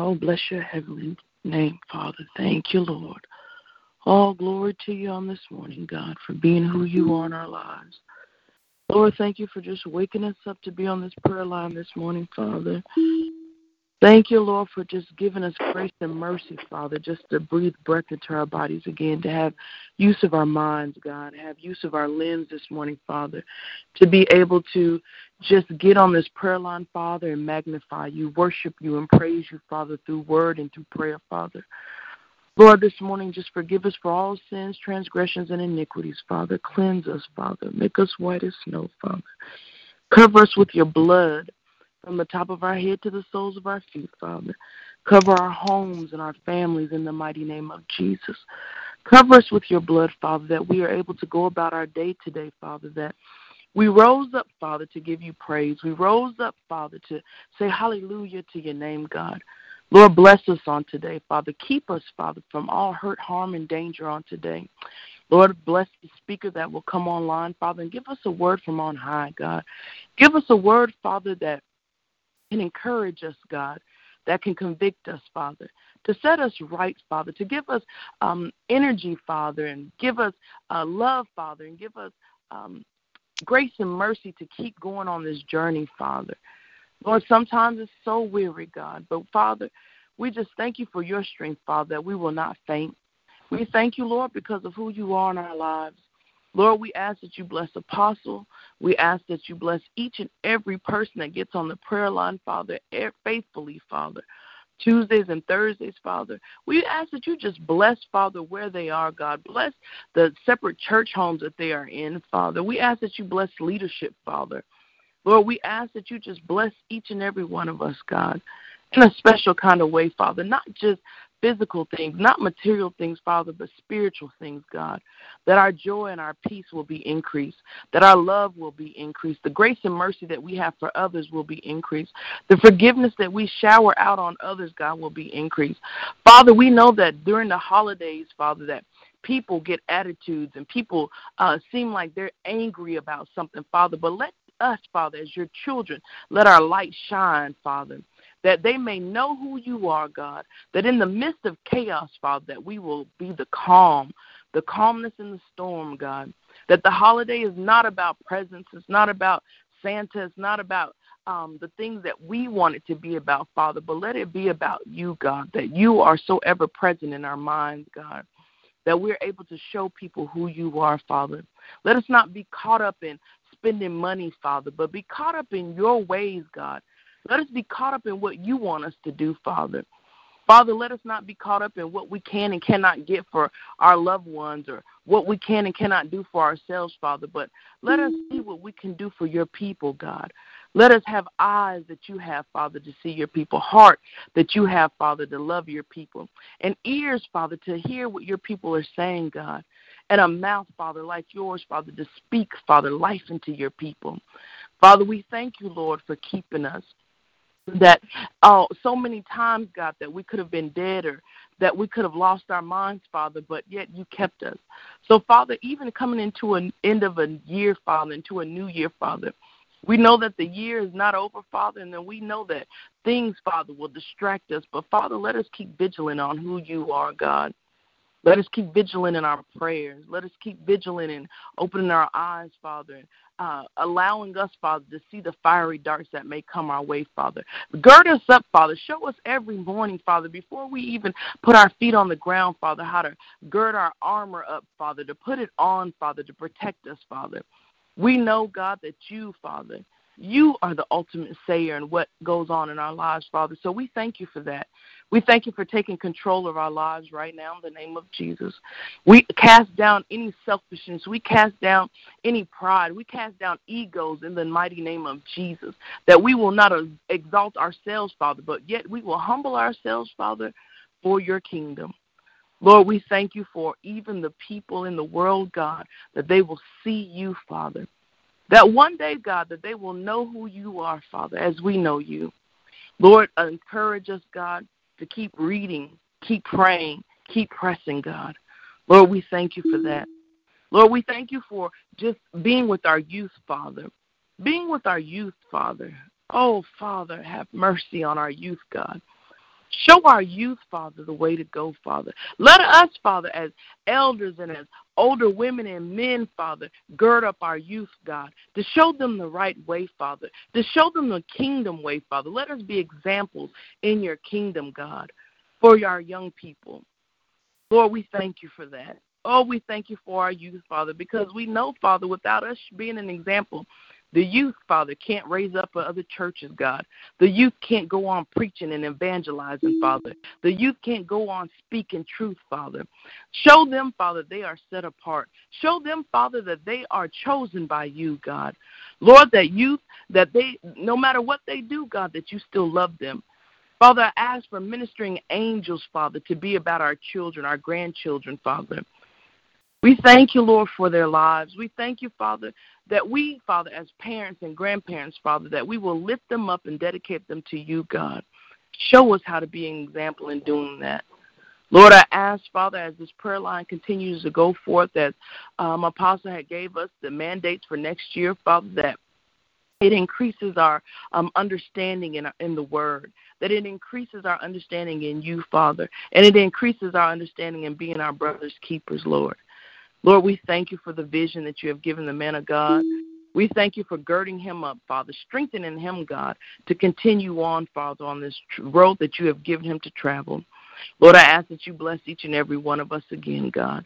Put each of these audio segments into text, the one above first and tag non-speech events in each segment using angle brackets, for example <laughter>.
Oh, bless your heavenly name, Father. Thank you, Lord. All glory to you on this morning, God, for being who you are in our lives. Lord, thank you for just waking us up to be on this prayer line this morning, Father. Thank you, Lord, for just giving us grace and mercy, Father, just to breathe breath into our bodies again, to have use of our minds, God, have use of our limbs this morning, Father, to be able to just get on this prayer line, Father, and magnify you, worship you, and praise you, Father, through word and through prayer, Father. Lord, this morning, just forgive us for all sins, transgressions, and iniquities, Father. Cleanse us, Father. Make us white as snow, Father. Cover us with your blood from the top of our head to the soles of our feet, Father. Cover our homes and our families in the mighty name of Jesus. Cover us with your blood, Father, that we are able to go about our day today, Father, that we rose up, Father, to give you praise. We rose up, Father, to say hallelujah to your name, God. Lord, bless us on today, Father. Keep us, Father, from all hurt, harm, and danger on today. Lord, bless the speaker that will come online, Father, and give us a word from on high, God. Give us a word, Father, that can encourage us, God, that can convict us, Father, to set us right, Father, to give us um, energy, Father, and give us uh, love, Father, and give us um, grace and mercy to keep going on this journey, Father. Lord, sometimes it's so weary, God, but Father, we just thank you for your strength, Father, that we will not faint. We thank you, Lord, because of who you are in our lives. Lord, we ask that you bless Apostle. We ask that you bless each and every person that gets on the prayer line, Father, faithfully, Father. Tuesdays and Thursdays, Father. We ask that you just bless, Father, where they are, God. Bless the separate church homes that they are in, Father. We ask that you bless leadership, Father. Lord, we ask that you just bless each and every one of us, God, in a special kind of way, Father. Not just physical things, not material things, Father, but spiritual things, God. That our joy and our peace will be increased, that our love will be increased, the grace and mercy that we have for others will be increased, the forgiveness that we shower out on others, God, will be increased. Father, we know that during the holidays, Father, that people get attitudes and people uh, seem like they're angry about something, Father, but let us, Father, as your children, let our light shine, Father that they may know who you are, God, that in the midst of chaos, Father, that we will be the calm, the calmness in the storm, God, that the holiday is not about presents, it's not about Santa, it's not about um, the things that we want it to be about, Father, but let it be about you, God, that you are so ever present in our minds, God, that we're able to show people who you are, Father. Let us not be caught up in spending money, Father, but be caught up in your ways, God, let us be caught up in what you want us to do, Father. Father, let us not be caught up in what we can and cannot get for our loved ones or what we can and cannot do for ourselves, Father, but let us see what we can do for your people, God. Let us have eyes that you have, Father, to see your people, heart that you have, Father, to love your people, and ears, Father, to hear what your people are saying, God, and a mouth, Father, like yours, Father, to speak, Father, life into your people. Father, we thank you, Lord, for keeping us that oh so many times god that we could have been dead or that we could have lost our minds father but yet you kept us. So father even coming into an end of a year father into a new year father we know that the year is not over father and then we know that things father will distract us. But father let us keep vigilant on who you are god let us keep vigilant in our prayers. Let us keep vigilant in opening our eyes, Father, uh, allowing us, Father, to see the fiery darts that may come our way, Father. Gird us up, Father. Show us every morning, Father, before we even put our feet on the ground, Father, how to gird our armor up, Father, to put it on, Father, to protect us, Father. We know, God, that you, Father, you are the ultimate sayer in what goes on in our lives, Father. So we thank you for that. We thank you for taking control of our lives right now in the name of Jesus. We cast down any selfishness. We cast down any pride. We cast down egos in the mighty name of Jesus. That we will not exalt ourselves, Father, but yet we will humble ourselves, Father, for your kingdom. Lord, we thank you for even the people in the world, God, that they will see you, Father. That one day, God, that they will know who you are, Father, as we know you. Lord, encourage us, God, to keep reading, keep praying, keep pressing, God. Lord, we thank you for that. Lord, we thank you for just being with our youth, Father. Being with our youth, Father. Oh, Father, have mercy on our youth, God. Show our youth, Father, the way to go, Father. Let us, Father, as elders and as older women and men, Father, gird up our youth, God, to show them the right way, Father, to show them the kingdom way, Father. Let us be examples in your kingdom, God, for our young people. Lord, we thank you for that. Oh, we thank you for our youth, Father, because we know, Father, without us being an example, the youth, Father, can't raise up other churches, God. The youth can't go on preaching and evangelizing, Father. The youth can't go on speaking truth, Father. Show them, Father, they are set apart. Show them, Father, that they are chosen by you, God. Lord, that youth, that they, no matter what they do, God, that you still love them. Father, I ask for ministering angels, Father, to be about our children, our grandchildren, Father. We thank you, Lord, for their lives. We thank you, Father, that we, Father, as parents and grandparents, Father, that we will lift them up and dedicate them to you, God. Show us how to be an example in doing that. Lord, I ask, Father, as this prayer line continues to go forth, as um, Apostle had gave us the mandates for next year, Father, that it increases our um, understanding in, in the Word, that it increases our understanding in you, Father, and it increases our understanding in being our brother's keepers, Lord. Lord, we thank you for the vision that you have given the man of God. We thank you for girding him up, Father, strengthening him, God, to continue on, Father, on this road that you have given him to travel. Lord, I ask that you bless each and every one of us again, God.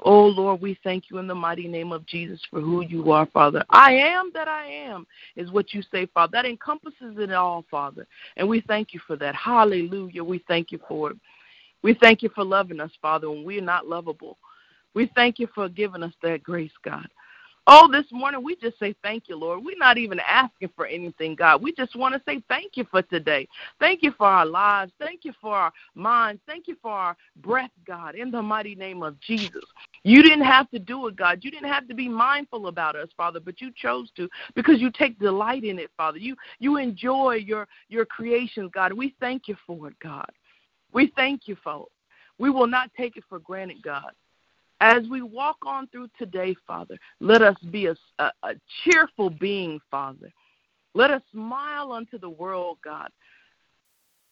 Oh, Lord, we thank you in the mighty name of Jesus for who you are, Father. I am that I am, is what you say, Father. That encompasses it all, Father. And we thank you for that. Hallelujah. We thank you for it. We thank you for loving us, Father, when we are not lovable. We thank you for giving us that grace, God. Oh, this morning we just say thank you, Lord. We're not even asking for anything, God. We just want to say thank you for today. Thank you for our lives. Thank you for our minds. Thank you for our breath, God, in the mighty name of Jesus. You didn't have to do it, God. You didn't have to be mindful about us, Father, but you chose to because you take delight in it, Father. You you enjoy your your creations, God. We thank you for it, God. We thank you for it. We will not take it for granted, God. As we walk on through today, Father, let us be a, a, a cheerful being, Father. Let us smile unto the world, God.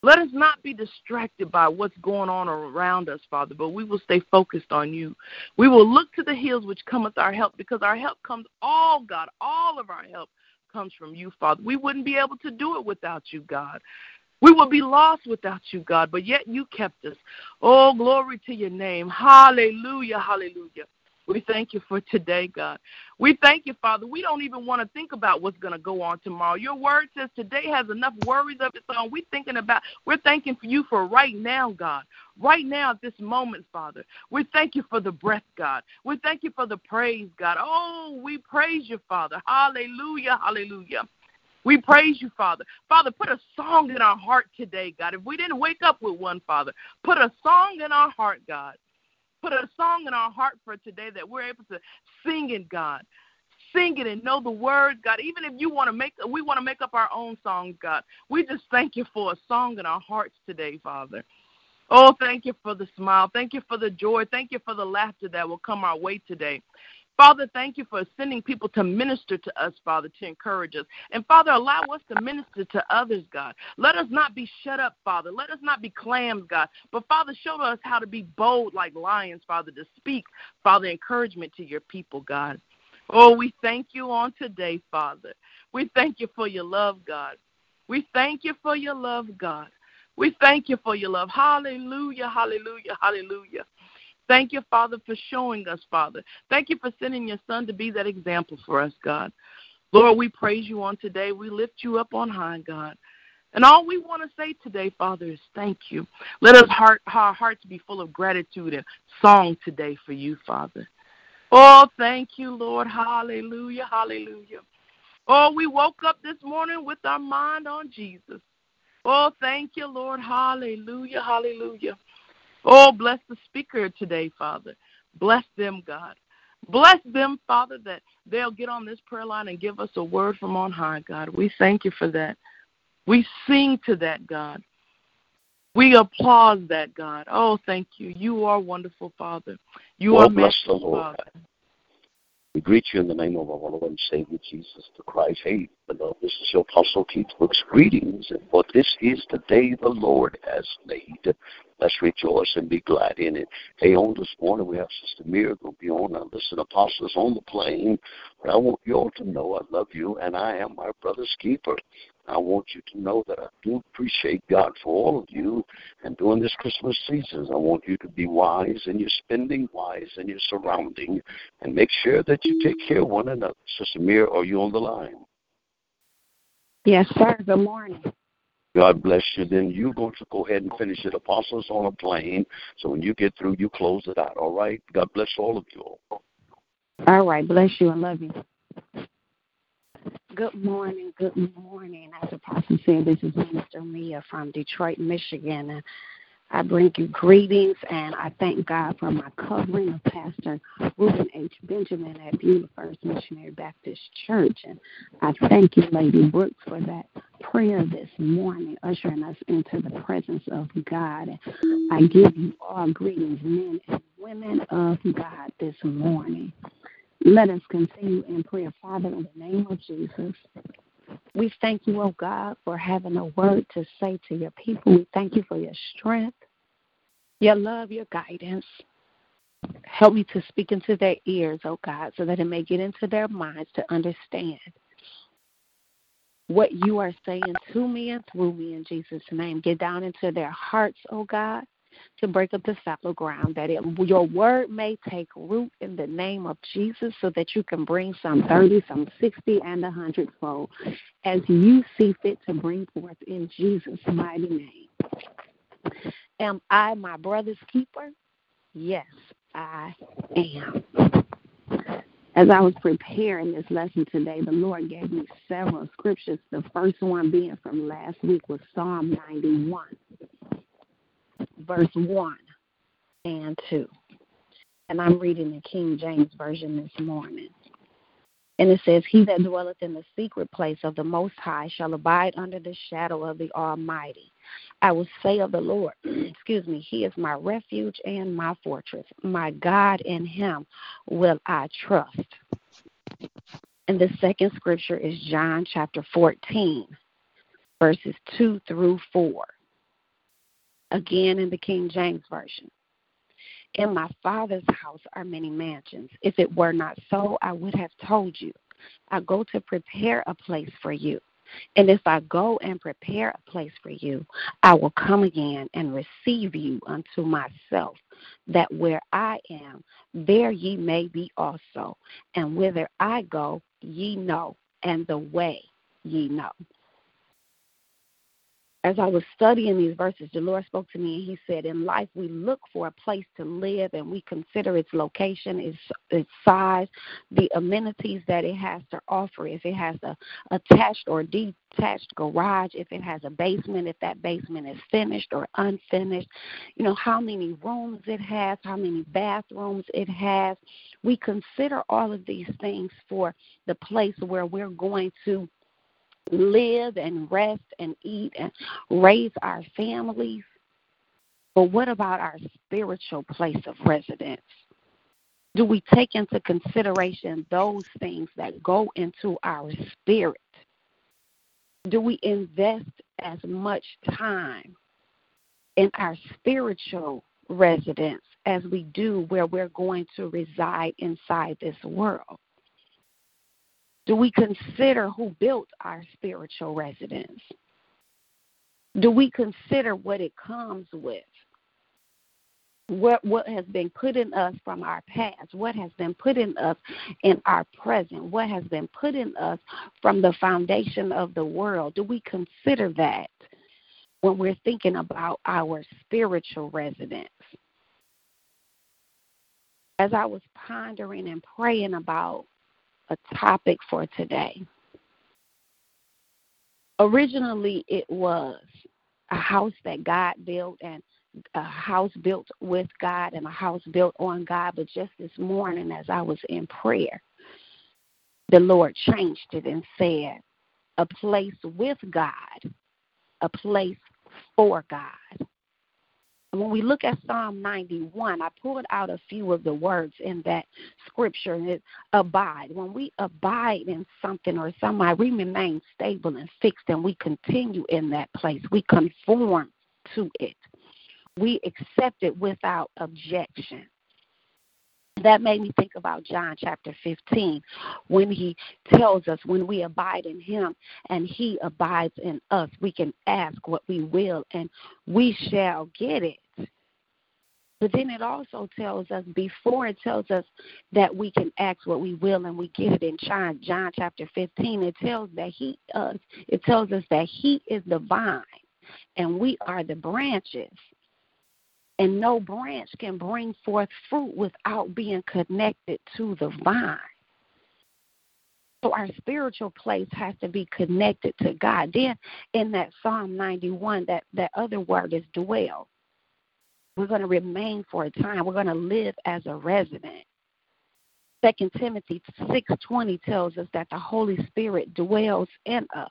Let us not be distracted by what's going on around us, Father, but we will stay focused on you. We will look to the hills which cometh our help, because our help comes all, God, all of our help comes from you, Father. We wouldn't be able to do it without you, God. We would be lost without you, God, but yet you kept us. Oh, glory to your name. Hallelujah, hallelujah. We thank you for today, God. We thank you, Father. We don't even want to think about what's going to go on tomorrow. Your word says today has enough worries of its own. We're thinking about, we're thanking for you for right now, God. Right now at this moment, Father. We thank you for the breath, God. We thank you for the praise, God. Oh, we praise you, Father. Hallelujah, hallelujah. We praise you, Father. Father, put a song in our heart today, God. If we didn't wake up with one, Father, put a song in our heart, God. Put a song in our heart for today that we're able to sing it, God. Sing it and know the words, God. Even if you want to make, we want to make up our own songs, God. We just thank you for a song in our hearts today, Father. Oh, thank you for the smile. Thank you for the joy. Thank you for the laughter that will come our way today. Father, thank you for sending people to minister to us, Father, to encourage us. And Father, allow us to minister to others, God. Let us not be shut up, Father. Let us not be clams, God. But Father, show us how to be bold like lions, Father, to speak, Father, encouragement to your people, God. Oh, we thank you on today, Father. We thank you for your love, God. We thank you for your love, God. We thank you for your love. Hallelujah, hallelujah, hallelujah. Thank you, Father, for showing us, Father. Thank you for sending your Son to be that example for us, God. Lord, we praise you on today. We lift you up on high, God. And all we want to say today, Father, is thank you. Let us heart, our hearts be full of gratitude and song today for you, Father. Oh, thank you, Lord. Hallelujah, hallelujah. Oh, we woke up this morning with our mind on Jesus. Oh, thank you, Lord. Hallelujah, hallelujah. Oh, bless the speaker today, Father. Bless them, God. Bless them, Father, that they'll get on this prayer line and give us a word from on high, God. We thank you for that. We sing to that, God. We applaud that, God. Oh, thank you. You are wonderful, Father. You well, are bless the Lord. Father. We greet you in the name of our Lord and Savior Jesus the Christ. Hey, beloved, this is your Apostle Keith Brooks. Greetings, and for this is the day the Lord has made. Let's rejoice and be glad in it. Hey, on this morning we have Sister Mira going to be on. Now, listen, Apostles on the plane. But I want you all to know I love you and I am my brother's keeper. I want you to know that I do appreciate God for all of you. And during this Christmas season, I want you to be wise in your spending, wise in your surrounding, and make sure that you take care of one another. Sister Mira, are you on the line? Yes, sir. Good morning. God bless you. Then you're going to go ahead and finish it. Apostles on a plane. So when you get through, you close it out. All right? God bless all of you. All right. Bless you and love you. Good morning. Good morning. As Apostle said, this is Minister Mia from Detroit, Michigan. I bring you greetings and I thank God for my covering of Pastor Reuben H. Benjamin at Beulah First Missionary Baptist Church. And I thank you, Lady Brooks, for that prayer this morning, ushering us into the presence of God. And I give you all greetings, men and women of God, this morning. Let us continue in prayer. Father, in the name of Jesus, we thank you, oh God, for having a word to say to your people. We thank you for your strength, your love, your guidance. Help me to speak into their ears, oh God, so that it may get into their minds to understand what you are saying to me and through me in Jesus' name. Get down into their hearts, oh God, to break up the fallow ground, that it, your word may take root in the name of Jesus so that you can bring some 30, some 60, and a hundredfold as you see fit to bring forth in Jesus' mighty name. Am I my brother's keeper? Yes, I am. As I was preparing this lesson today, the Lord gave me several scriptures. The first one being from last week was Psalm 91 verse 1 and 2. And I'm reading the King James Version this morning. And it says, He that dwelleth in the secret place of the Most High shall abide under the shadow of the Almighty. I will say of the Lord, <clears throat> excuse me, He is my refuge and my fortress. My God, in Him will I trust. And the second scripture is John chapter 14, verses 2 through 4 again in the King James Version. In my Father's house are many mansions. If it were not so, I would have told you. I go to prepare a place for you. And if I go and prepare a place for you, I will come again and receive you unto myself, that where I am, there ye may be also. And whither I go, ye know, and the way ye know as I was studying these verses, the Lord spoke to me and He said, In life, we look for a place to live and we consider its location, its, its size, the amenities that it has to offer. If it has a attached or detached garage, if it has a basement, if that basement is finished or unfinished, you know, how many rooms it has, how many bathrooms it has. We consider all of these things for the place where we're going to live and rest and eat and raise our families. But what about our spiritual place of residence? Do we take into consideration those things that go into our spirit? Do we invest as much time in our spiritual residence as we do where we're going to reside inside this world? Do we consider who built our spiritual residence? Do we consider what it comes with? What what has been put in us from our past? What has been put in us in our present? What has been put in us from the foundation of the world? Do we consider that when we're thinking about our spiritual residence? As I was pondering and praying about a topic for today. Originally, it was a house that God built and a house built with God and a house built on God. But just this morning, as I was in prayer, the Lord changed it and said, a place with God, a place for God. When we look at Psalm 91, I pulled out a few of the words in that scripture and it abide. When we abide in something or somebody, we remain stable and fixed and we continue in that place. We conform to it. We accept it without objection. That made me think about John chapter 15 when he tells us when we abide in him and he abides in us, we can ask what we will and we shall get it. But then it also tells us, before it tells us that we can ask what we will and we get it in John, John chapter 15, it tells that he uh, it tells us that he is the vine and we are the branches. And no branch can bring forth fruit without being connected to the vine. So our spiritual place has to be connected to God. Then in that Psalm 91, that, that other word is dwell. We're going to remain for a time. We're going to live as a resident. Second Timothy 6:20 tells us that the Holy Spirit dwells in us.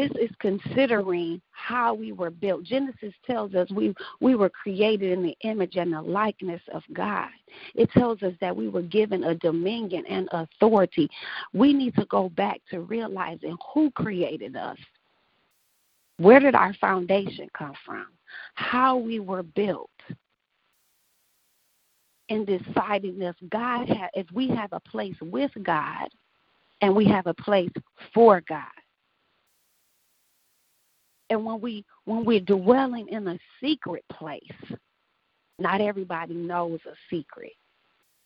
This is considering how we were built. Genesis tells us we, we were created in the image and the likeness of God. It tells us that we were given a dominion and authority. We need to go back to realizing who created us. Where did our foundation come from? How we were built. In deciding this, God has, if we have a place with God and we have a place for God and when we when we're dwelling in a secret place, not everybody knows a secret.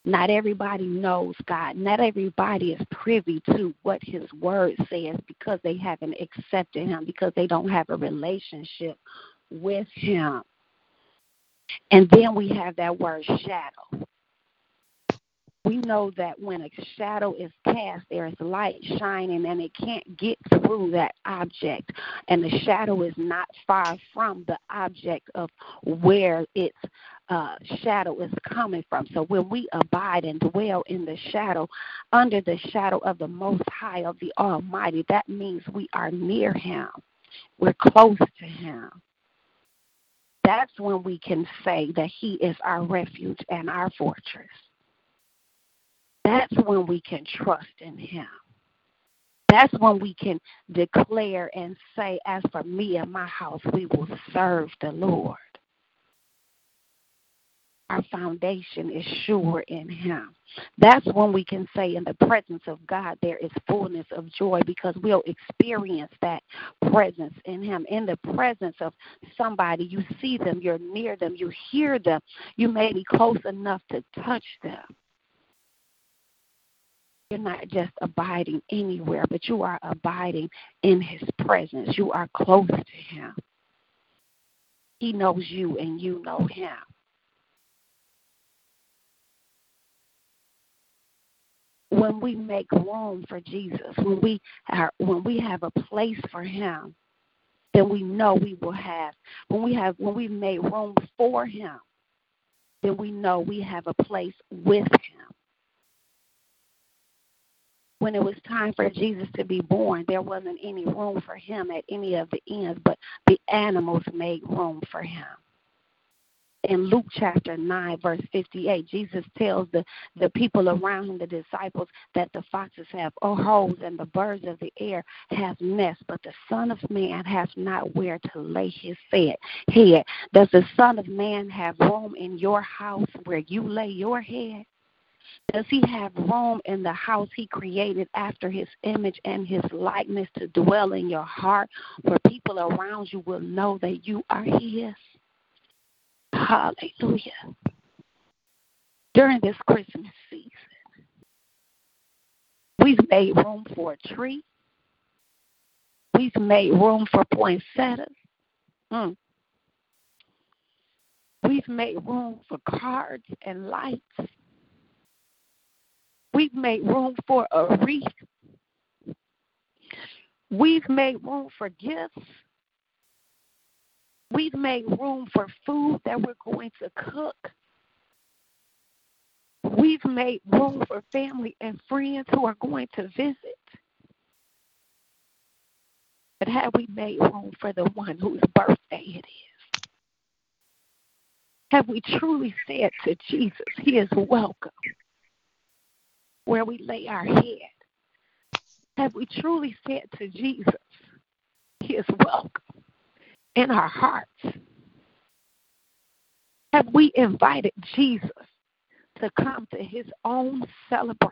Not everybody knows God. Not everybody is privy to what His Word says because they haven't accepted Him, because they don't have a relationship with Him. And then we have that word shadow we know that when a shadow is cast, there is light shining and it can't get through that object. And the shadow is not far from the object of where its uh, shadow is coming from. So when we abide and dwell in the shadow, under the shadow of the Most High, of the Almighty, that means we are near Him, we're close to Him that's when we can say that He is our refuge and our fortress. That's when we can trust in Him. That's when we can declare and say, As for me and my house, we will serve the Lord. Our foundation is sure in Him. That's when we can say, In the presence of God, there is fullness of joy because we'll experience that presence in Him. In the presence of somebody, you see them, you're near them, you hear them, you may be close enough to touch them. You're not just abiding anywhere, but you are abiding in His presence. You are close to Him. He knows you, and you know Him. When we make room for Jesus, when we are, when we have a place for Him, then we know we will have. When we have, when we made room for Him, then we know we have a place with Him when it was time for Jesus to be born, there wasn't any room for him at any of the ends, but the animals made room for him. In Luke chapter 9, verse 58, Jesus tells the, the people around him, the disciples, that the foxes have holes and the birds of the air have nests, but the Son of Man has not where to lay his head. Does the Son of Man have room in your house where you lay your head? Does he have room in the house he created after his image and his likeness to dwell in your heart where people around you will know that you are his? Hallelujah. During this Christmas season, we've made room for a tree. We've made room for poinsettias. Mm. We've made room for cards and lights. We've made room for a wreath. We've made room for gifts. We've made room for food that we're going to cook. We've made room for family and friends who are going to visit. But have we made room for the one whose birthday it is? Have we truly said to Jesus, He is welcome where we lay our head? Have we truly said to Jesus, He is welcome in our hearts? Have we invited Jesus to come to His own celebration?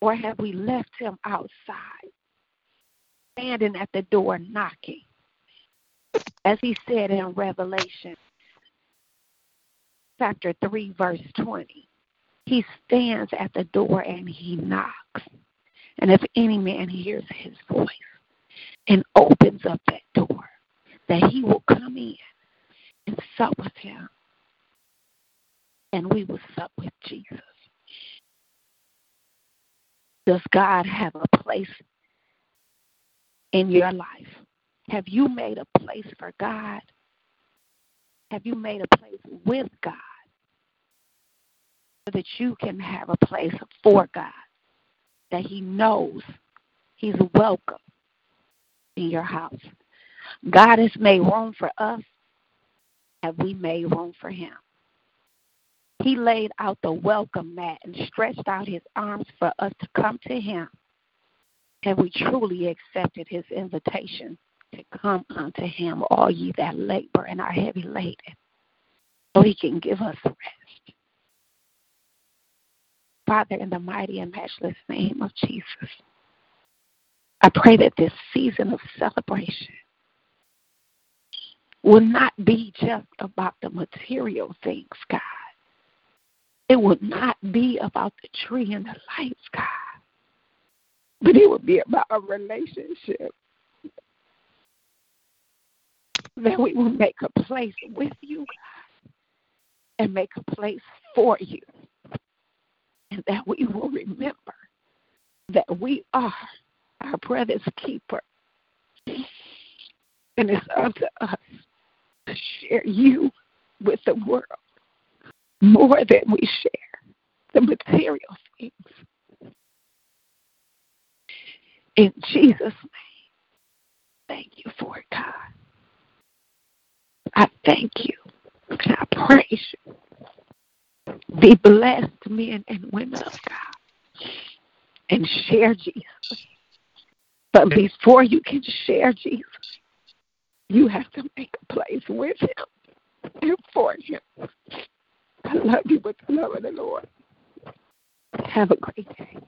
Or have we left Him outside, standing at the door knocking? As He said in Revelation chapter 3, verse 20. He stands at the door and he knocks. And if any man hears his voice and opens up that door, that he will come in and sup with him. And we will sup with Jesus. Does God have a place in your life? Have you made a place for God? Have you made a place with God? So that you can have a place for God, that He knows He's welcome in your house. God has made room for us. Have we made room for Him? He laid out the welcome mat and stretched out His arms for us to come to Him. Have we truly accepted His invitation to come unto Him, all ye that labor and are heavy laden, so He can give us rest? Father, in the mighty and matchless name of Jesus, I pray that this season of celebration will not be just about the material things, God. It will not be about the tree and the lights, God. But it will be about a relationship. That we will make a place with you, God, and make a place for you and that we will remember that we are our brother's keeper. And it's up to us to share you with the world more than we share the material things. In Jesus' name, thank you for it, God. I thank you and I praise you. Be blessed, men and women of God, and share Jesus. But before you can share Jesus, you have to make a place with Him and for Him. I love you with the love of the Lord. Have a great day.